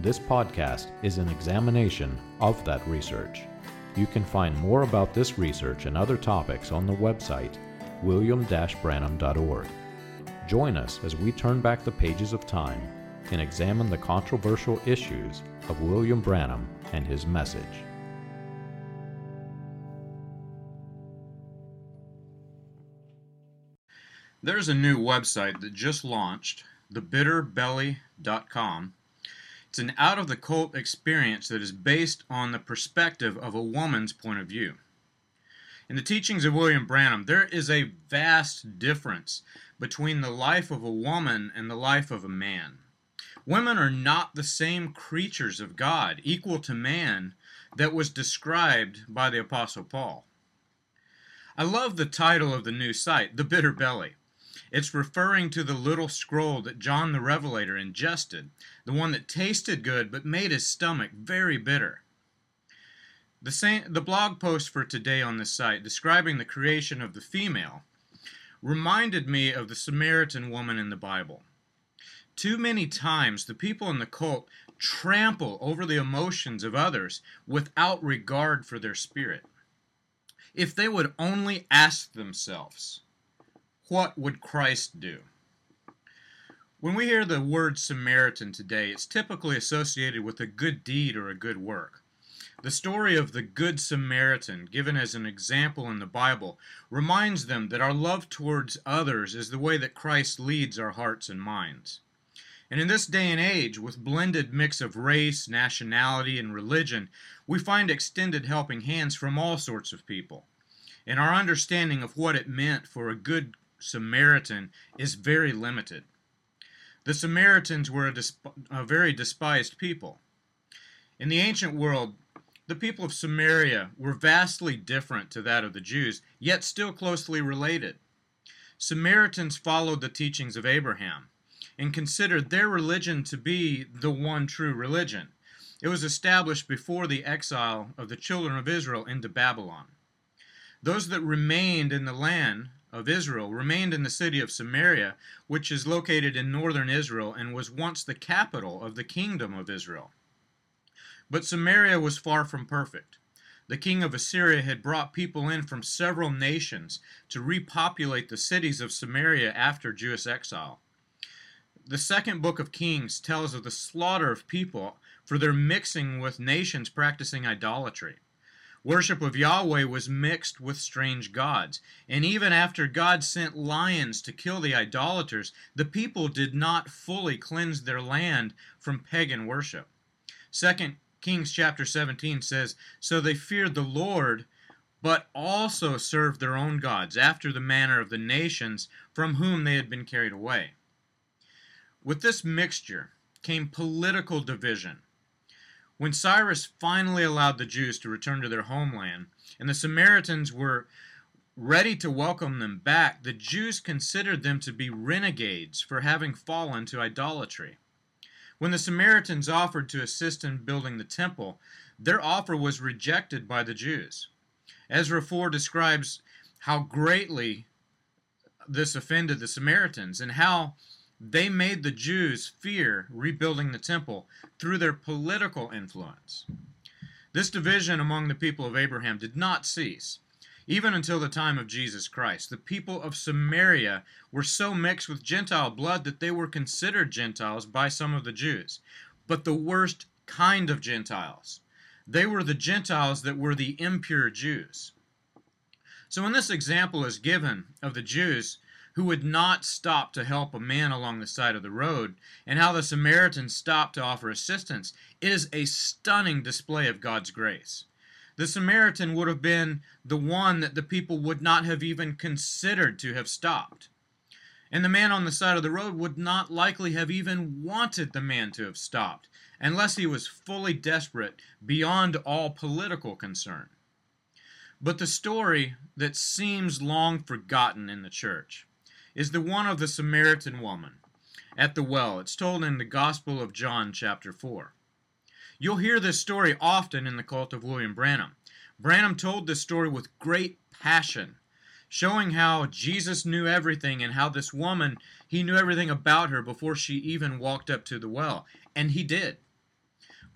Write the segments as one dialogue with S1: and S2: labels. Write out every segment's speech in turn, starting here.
S1: This podcast is an examination of that research. You can find more about this research and other topics on the website william-branham.org. Join us as we turn back the pages of time and examine the controversial issues of William Branham and his message.
S2: There's a new website that just launched, thebitterbelly.com. It's an out of the cult experience that is based on the perspective of a woman's point of view. In the teachings of William Branham, there is a vast difference between the life of a woman and the life of a man. Women are not the same creatures of God, equal to man, that was described by the Apostle Paul. I love the title of the new site, The Bitter Belly. It's referring to the little scroll that John the Revelator ingested, the one that tasted good but made his stomach very bitter. The, same, the blog post for today on this site describing the creation of the female reminded me of the Samaritan woman in the Bible. Too many times the people in the cult trample over the emotions of others without regard for their spirit. If they would only ask themselves, what would Christ do? When we hear the word Samaritan today, it's typically associated with a good deed or a good work. The story of the Good Samaritan, given as an example in the Bible, reminds them that our love towards others is the way that Christ leads our hearts and minds. And in this day and age, with blended mix of race, nationality, and religion, we find extended helping hands from all sorts of people. And our understanding of what it meant for a good Samaritan is very limited. The Samaritans were a, a very despised people. In the ancient world, the people of Samaria were vastly different to that of the Jews, yet still closely related. Samaritans followed the teachings of Abraham and considered their religion to be the one true religion. It was established before the exile of the children of Israel into Babylon. Those that remained in the land of Israel remained in the city of Samaria, which is located in northern Israel and was once the capital of the kingdom of Israel. But Samaria was far from perfect. The king of Assyria had brought people in from several nations to repopulate the cities of Samaria after Jewish exile. The second book of Kings tells of the slaughter of people for their mixing with nations practicing idolatry. Worship of Yahweh was mixed with strange gods. And even after God sent lions to kill the idolaters, the people did not fully cleanse their land from pagan worship. 2 Kings chapter 17 says, So they feared the Lord, but also served their own gods, after the manner of the nations from whom they had been carried away. With this mixture came political division. When Cyrus finally allowed the Jews to return to their homeland, and the Samaritans were ready to welcome them back, the Jews considered them to be renegades for having fallen to idolatry. When the Samaritans offered to assist in building the temple, their offer was rejected by the Jews. Ezra 4 describes how greatly this offended the Samaritans and how they made the Jews fear rebuilding the temple through their political influence. This division among the people of Abraham did not cease. Even until the time of Jesus Christ, the people of Samaria were so mixed with Gentile blood that they were considered Gentiles by some of the Jews. But the worst kind of Gentiles. They were the Gentiles that were the impure Jews. So when this example is given of the Jews who would not stop to help a man along the side of the road, and how the Samaritan stopped to offer assistance, is a stunning display of God's grace. The Samaritan would have been the one that the people would not have even considered to have stopped. And the man on the side of the road would not likely have even wanted the man to have stopped, unless he was fully desperate beyond all political concern. But the story that seems long forgotten in the church is the one of the Samaritan woman at the well. It's told in the Gospel of John, chapter 4. You'll hear this story often in the cult of William Branham. Branham told this story with great passion, showing how Jesus knew everything and how this woman, he knew everything about her before she even walked up to the well. And he did.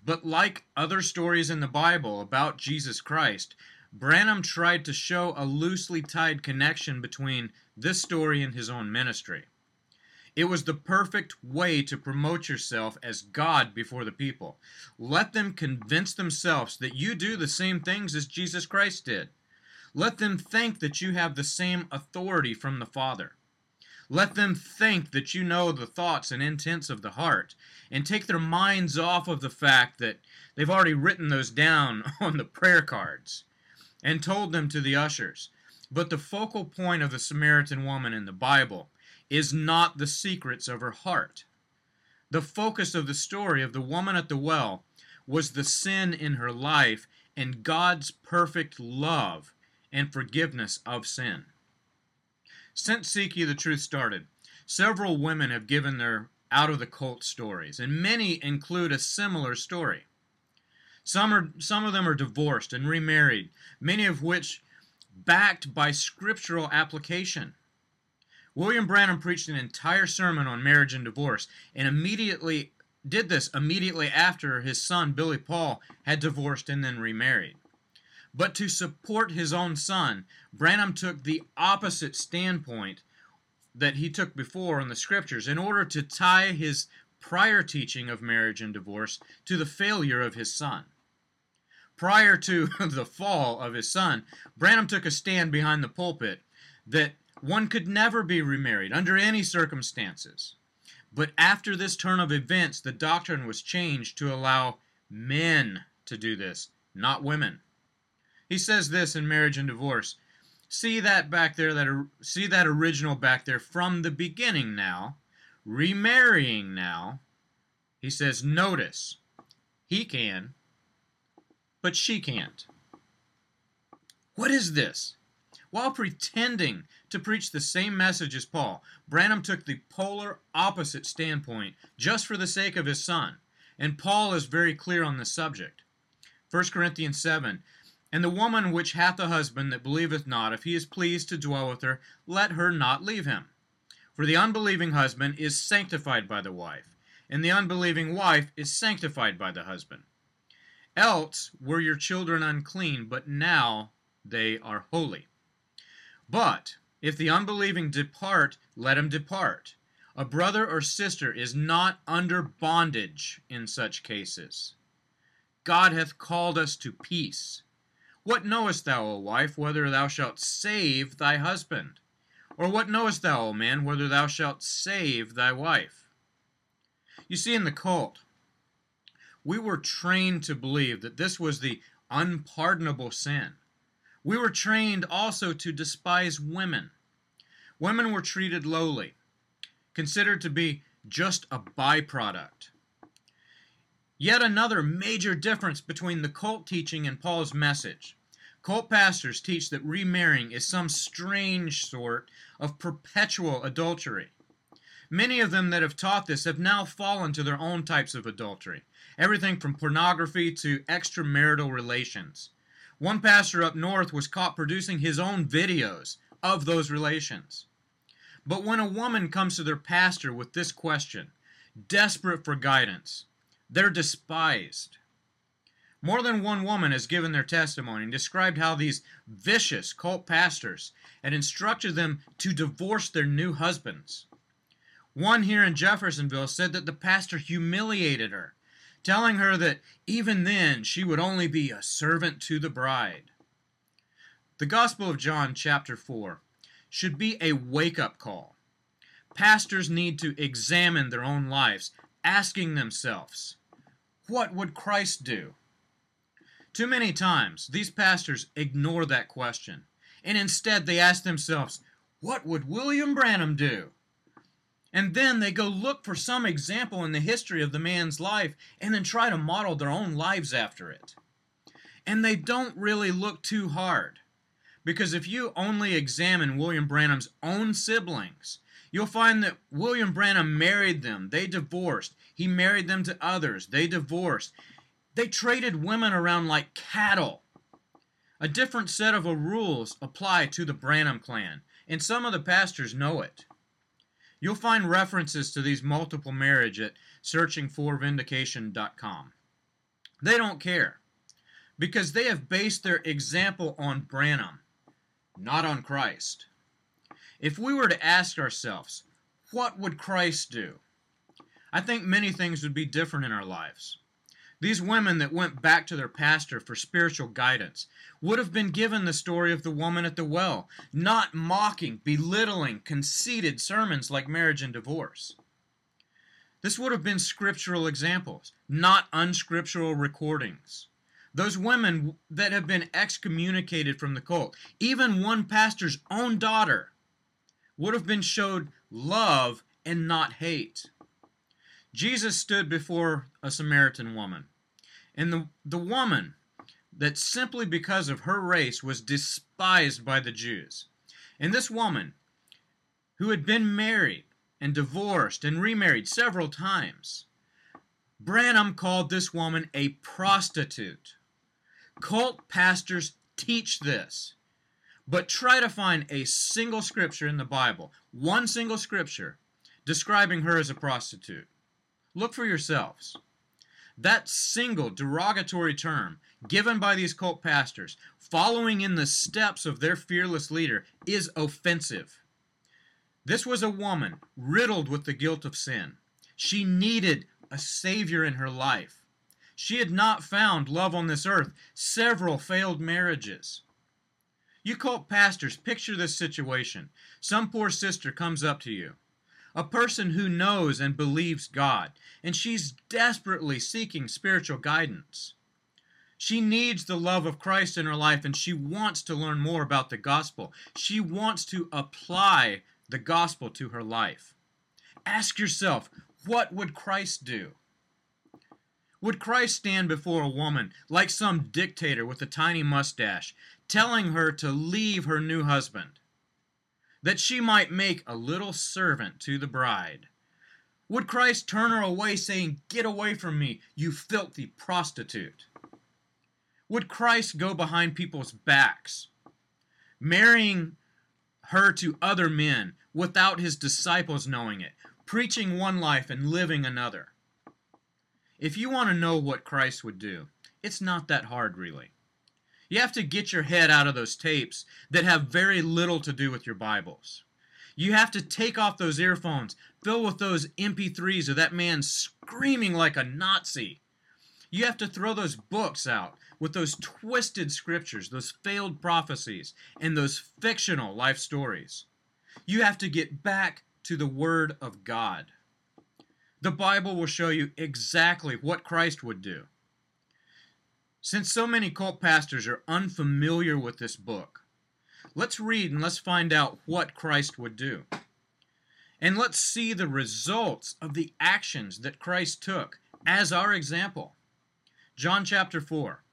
S2: But like other stories in the Bible about Jesus Christ, Branham tried to show a loosely tied connection between this story and his own ministry. It was the perfect way to promote yourself as God before the people. Let them convince themselves that you do the same things as Jesus Christ did. Let them think that you have the same authority from the Father. Let them think that you know the thoughts and intents of the heart, and take their minds off of the fact that they've already written those down on the prayer cards and told them to the ushers. But the focal point of the Samaritan woman in the Bible is not the secrets of her heart. The focus of the story of the woman at the well was the sin in her life and God's perfect love and forgiveness of sin. Since Seek the Truth started, several women have given their out of the cult stories, and many include a similar story. Some are some of them are divorced and remarried, many of which backed by scriptural application. William Branham preached an entire sermon on marriage and divorce and immediately did this immediately after his son Billy Paul had divorced and then remarried. But to support his own son, Branham took the opposite standpoint that he took before in the scriptures in order to tie his prior teaching of marriage and divorce to the failure of his son prior to the fall of his son, Branham took a stand behind the pulpit that one could never be remarried under any circumstances. But after this turn of events, the doctrine was changed to allow men to do this, not women. He says this in Marriage and Divorce. See that back there, that see that original back there from the beginning now, remarrying now. He says, notice, he can, but she can't. What is this? While pretending to preach the same message as Paul, Branham took the polar opposite standpoint just for the sake of his son, and Paul is very clear on this subject. 1 Corinthians 7 And the woman which hath a husband that believeth not, if he is pleased to dwell with her, let her not leave him. For the unbelieving husband is sanctified by the wife, and the unbelieving wife is sanctified by the husband. Else were your children unclean, but now they are holy. But if the unbelieving depart, let him depart. A brother or sister is not under bondage in such cases. God hath called us to peace. What knowest thou, O wife, whether thou shalt save thy husband? Or what knowest thou, O man, whether thou shalt save thy wife? You see, in the cult, we were trained to believe that this was the unpardonable sin. We were trained also to despise women. Women were treated lowly, considered to be just a byproduct. Yet another major difference between the cult teaching and Paul's message. Cult pastors teach that remarrying is some strange sort of perpetual adultery. Many of them that have taught this have now fallen to their own types of adultery everything from pornography to extramarital relations. One pastor up north was caught producing his own videos of those relations. But when a woman comes to their pastor with this question, desperate for guidance, they're despised. More than one woman has given their testimony and described how these vicious cult pastors had instructed them to divorce their new husbands. One here in Jeffersonville said that the pastor humiliated her telling her that even then she would only be a servant to the bride. The Gospel of John, chapter 4, should be a wake up call. Pastors need to examine their own lives, asking themselves, What would Christ do? Too many times, these pastors ignore that question, and instead they ask themselves, What would William Branham do? And then they go look for some example in the history of the man's life and then try to model their own lives after it. And they don't really look too hard. Because if you only examine William Branham's own siblings, you'll find that William Branham married them, they divorced. He married them to others, they divorced. They traded women around like cattle. A different set of rules apply to the Branham clan, and some of the pastors know it. You'll find references to these multiple marriage at searchingforvindication.com. They don't care because they have based their example on Branham, not on Christ. If we were to ask ourselves, what would Christ do? I think many things would be different in our lives. These women that went back to their pastor for spiritual guidance would have been given the story of the woman at the well, not mocking, belittling, conceited sermons like marriage and divorce. This would have been scriptural examples, not unscriptural recordings. Those women that have been excommunicated from the cult, even one pastor's own daughter, would have been showed love and not hate. Jesus stood before a Samaritan woman. And the, the woman that simply because of her race was despised by the Jews. And this woman, who had been married and divorced and remarried several times, Branham called this woman a prostitute. Cult pastors teach this. But try to find a single scripture in the Bible, one single scripture, describing her as a prostitute. Look for yourselves. That single derogatory term given by these cult pastors, following in the steps of their fearless leader, is offensive. This was a woman riddled with the guilt of sin. She needed a Savior in her life. She had not found love on this earth, several failed marriages. You cult pastors, picture this situation. Some poor sister comes up to you a person who knows and believes God, and she's desperately seeking spiritual guidance. She needs the love of Christ in her life and she wants to learn more about the gospel. She wants to apply the gospel to her life. Ask yourself, what would Christ do? Would Christ stand before a woman like some dictator with a tiny mustache, telling her to leave her new husband? That she might make a little servant to the bride. Would Christ turn her away, saying, Get away from me, you filthy prostitute? Would Christ go behind people's backs, marrying her to other men without his disciples knowing it, preaching one life and living another? If you want to know what Christ would do, it's not that hard, really. You have to get your head out of those tapes that have very little to do with your Bibles. You have to take off those earphones, fill with those MP3s of that man screaming like a Nazi. You have to throw those books out with those twisted scriptures, those failed prophecies, and those fictional life stories. You have to get back to the Word of God. The Bible will show you exactly what Christ would do. Since so many cult pastors are unfamiliar with this book, let's read and let's find out what Christ would do. And let's see the results of the actions that Christ took as our example. John chapter 4.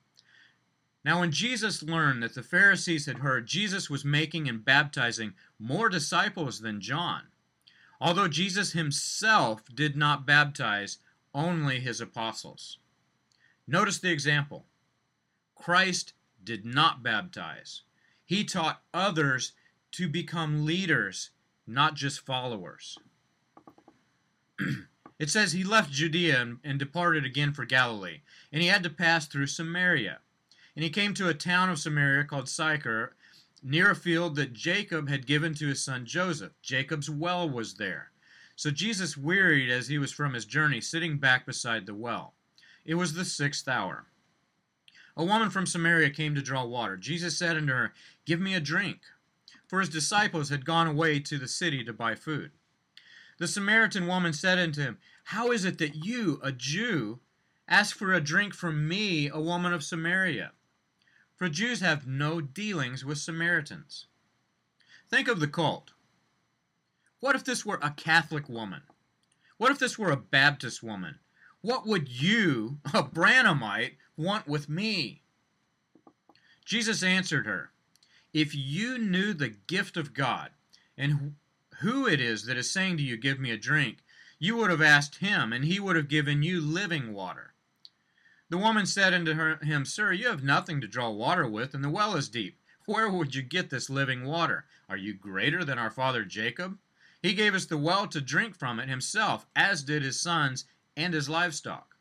S2: Now, when Jesus learned that the Pharisees had heard Jesus was making and baptizing more disciples than John, although Jesus himself did not baptize, only his apostles. Notice the example. Christ did not baptize. He taught others to become leaders, not just followers. it says he left Judea and, and, departed again for Galilee, and he had to pass through Samaria. And he came to a town of Samaria called Sychar, near a field that Jacob had given to his son Joseph. Jacob's well was there. So Jesus wearied as he was from his journey, sitting back beside the well. It was the sixth hour. A woman from Samaria came to draw water. Jesus said unto her, Give me a drink. For his disciples had gone away to the city to buy food. The Samaritan woman said unto him, How is it that you, a Jew, ask for a drink from me, a woman of Samaria? For Jews have no dealings with Samaritans. Think of the cult. What if this were a Catholic woman? What if this were a Baptist woman? What would you, a Branhamite, want with me? Jesus answered her, If you knew the gift of God and who it is that is saying to you, Give me a drink, you would have asked him, and he would have given you living water. The woman said unto her, him, Sir, you have nothing to draw water with, and the well is deep. Where would you get this living water? Are you greater than our father Jacob? He gave us the well to drink from it himself, as did his sons and his livestock.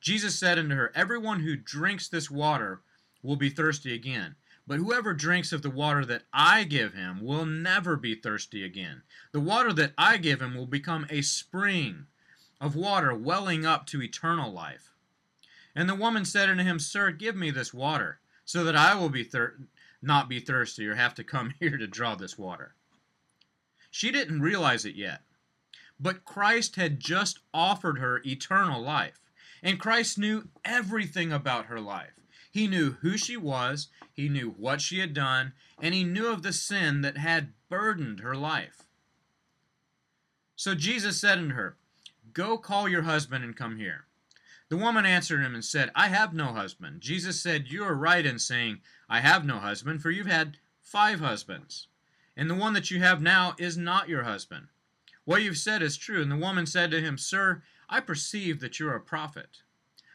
S2: Jesus said unto her, Everyone who drinks this water will be thirsty again. But whoever drinks of the water that I give him will never be thirsty again. The water that I give him will become a spring of water welling up to eternal life. And the woman said unto him, Sir, give me this water, so that I will be thir- not be thirsty or have to come here to draw this water. She didn't realize it yet. But Christ had just offered her eternal life. And Christ knew everything about her life. He knew who she was, he knew what she had done, and he knew of the sin that had burdened her life. So Jesus said unto her, Go call your husband and come here. The woman answered him and said, I have no husband. Jesus said, You are right in saying, I have no husband, for you've had five husbands, and the one that you have now is not your husband. What you've said is true. And the woman said to him, Sir, I perceive that you are a prophet.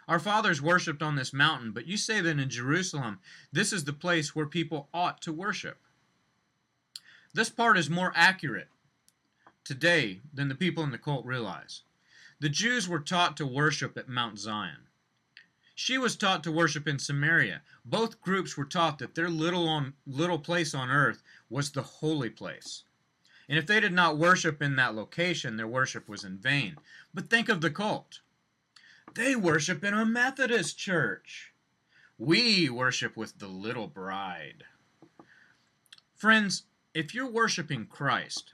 S2: Our fathers worshipped on this mountain, but you say that in Jerusalem this is the place where people ought to worship. This part is more accurate today than the people in the cult realize. The Jews were taught to worship at Mount Zion. She was taught to worship in Samaria. Both groups were taught that their little on little place on earth was the holy place. And if they did not worship in that location, their worship was in vain. But think of the cult. They worship in a Methodist church. We worship with the little bride. Friends, if you're worshiping Christ,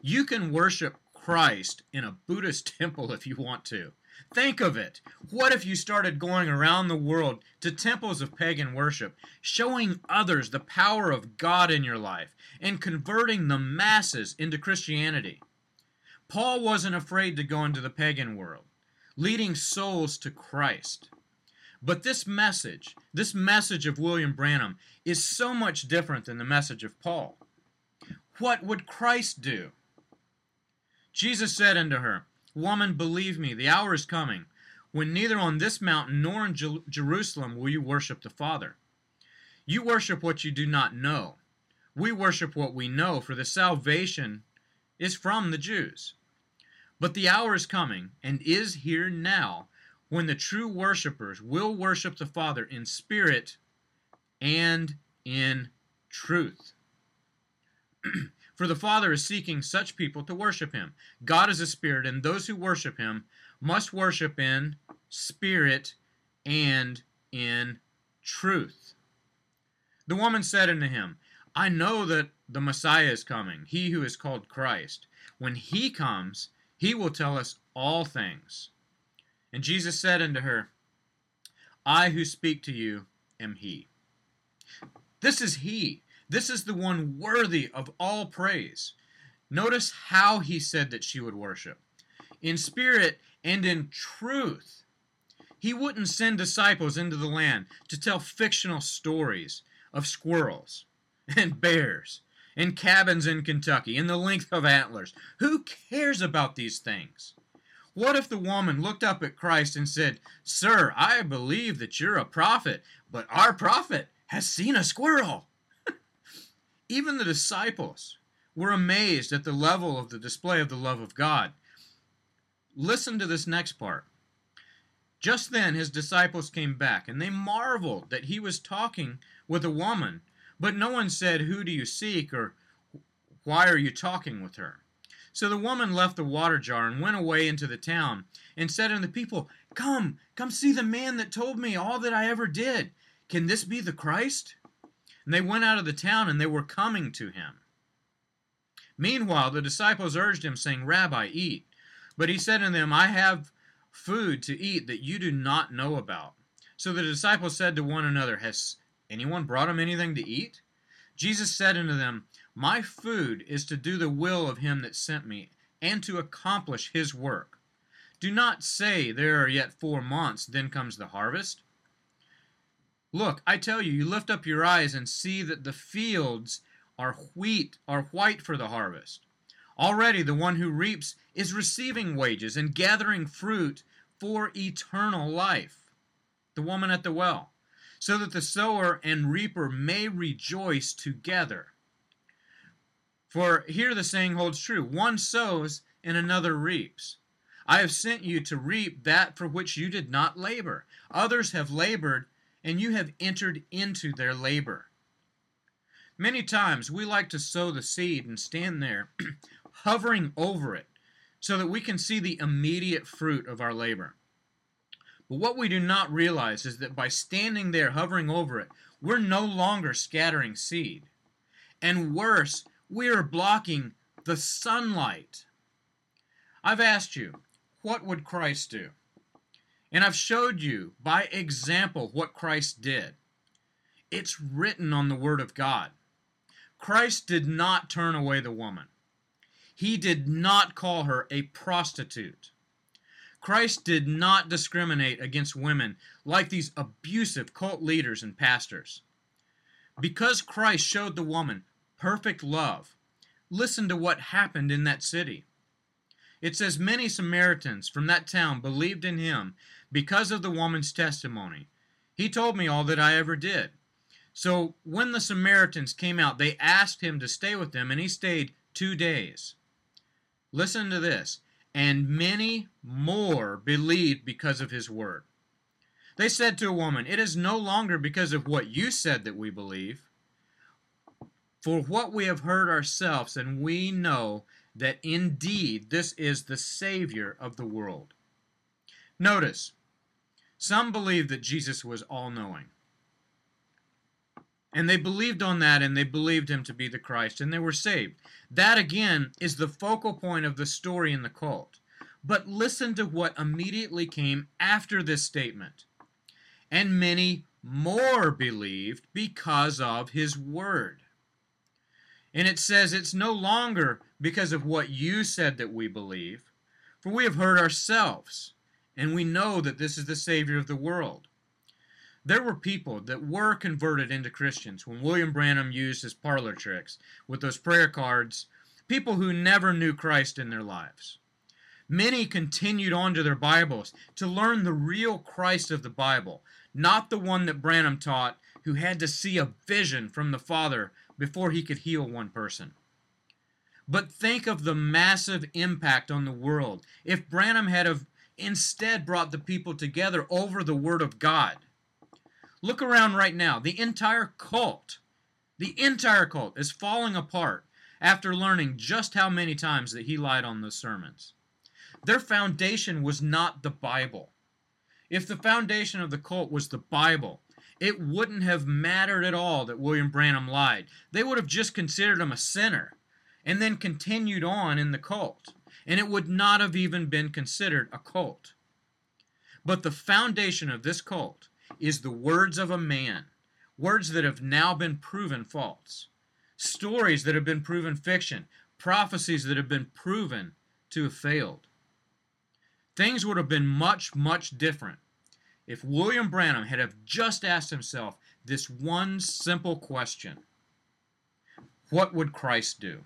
S2: you can worship Christ in a Buddhist temple if you want to. Think of it. What if you started going around the world to temples of pagan worship, showing others the power of God in your life and converting the masses into Christianity? Paul wasn't afraid to go into the pagan world, leading souls to Christ. But this message, this message of William Branham, is so much different than the message of Paul. What would Christ do? Jesus said unto her, Woman, believe me, the hour is coming, when neither on this mountain nor in Jerusalem will you worship the Father. You worship what you do not know. We worship what we know, for the salvation is from the Jews. But the hour is coming, and is here now, when the true worshippers will worship the Father in spirit and in truth. For the Father is seeking such people to worship him. God is a spirit, and those who worship him must worship in spirit and in truth. The woman said unto him, I know that the Messiah is coming, he who is called Christ. When he comes, he will tell us all things. And Jesus said unto her, I who speak to you am he. This is he this is the one worthy of all praise. Notice how he said that she would worship in spirit and in truth. He wouldn't send disciples into the land to tell fictional stories of squirrels and bears and cabins in Kentucky and the length of antlers. Who cares about these things? What if the woman looked up at Christ and said, Sir, I believe that you're a prophet, but our prophet has seen a squirrel? Even the disciples were amazed at the level of the display of the love of God. Listen to this next part. Just then his disciples came back, and they marveled that he was talking with a woman, but no one said, Who do you seek? or Why are you talking with her? So the woman left the water jar and went away into the town and said unto the people, Come, come see the man that told me all that I ever did. Can this be the Christ? And they went out of the town and they were coming to him. Meanwhile, the disciples urged him, saying, Rabbi, eat. But he said unto them, I have food to eat that you do not know about. So the disciples said to one another, Has anyone brought him anything to eat? Jesus said unto them, My food is to do the will of him that sent me, and to accomplish his work. Do not say, There are yet four months, then comes the harvest. Look, I tell you, you lift up your eyes and see that the fields are wheat are white for the harvest. Already the one who reaps is receiving wages and gathering fruit for eternal life. The woman at the well, so that the sower and reaper may rejoice together. For here the saying holds true one sows and another reaps. I have sent you to reap that for which you did not labor. Others have labored, and you have entered into their labor. Many times we like to sow the seed and stand there hovering over it so that we can see the immediate fruit of our labor. But what we do not realize is that by standing there hovering over it, we're no longer scattering seed. And worse, we are blocking the sunlight. I've asked you, what would Christ do? And I've showed you by example what Christ did. It's written on the Word of God. Christ did not turn away the woman. He did not call her a prostitute. Christ did not discriminate against women like these abusive cult leaders and pastors. Because Christ showed the woman perfect love, listen to what happened in that city. It says many Samaritans from that town believed in him because of the woman's testimony. He told me all that I ever did. So when the Samaritans came out, they asked him to stay with them, and he stayed two days. Listen to this. And many more believed because of his word. They said to a woman, It is no longer because of what you said that we believe, for what we have heard ourselves, and we know that indeed this is the Savior of the world. Notice, some believe that Jesus was all knowing. And they believed on that and they believed him to be the Christ and they were saved. That again is the focal point of the story in the cult. But listen to what immediately came after this statement. And many more believed because of his word. And it says it's no longer because of what you said that we believe, for we have heard ourselves, and we know that this is the Savior of the world. There were people that were converted into Christians when William Branham used his parlor tricks with those prayer cards, people who never knew Christ in their lives. Many continued on to their Bibles to learn the real Christ of the Bible, not the one that Branham taught, who had to see a vision from the Father before he could heal one person. But think of the massive impact on the world if Branham had have instead brought the people together over the Word of God. Look around right now. The entire cult, the entire cult is falling apart after learning just how many times that he lied on the sermons. Their foundation was not the Bible. If the foundation of the cult was the Bible, it wouldn't have mattered at all that William Branham lied. They would have just considered him a sinner and then continued on in the cult. And it would not have even been considered a cult. But the foundation of this cult is the words of a man, words that have now been proven false, stories that have been proven fiction, prophecies that have been proven to have failed. Things would have been much, much different if William Branham had have just asked himself this one simple question What would Christ do?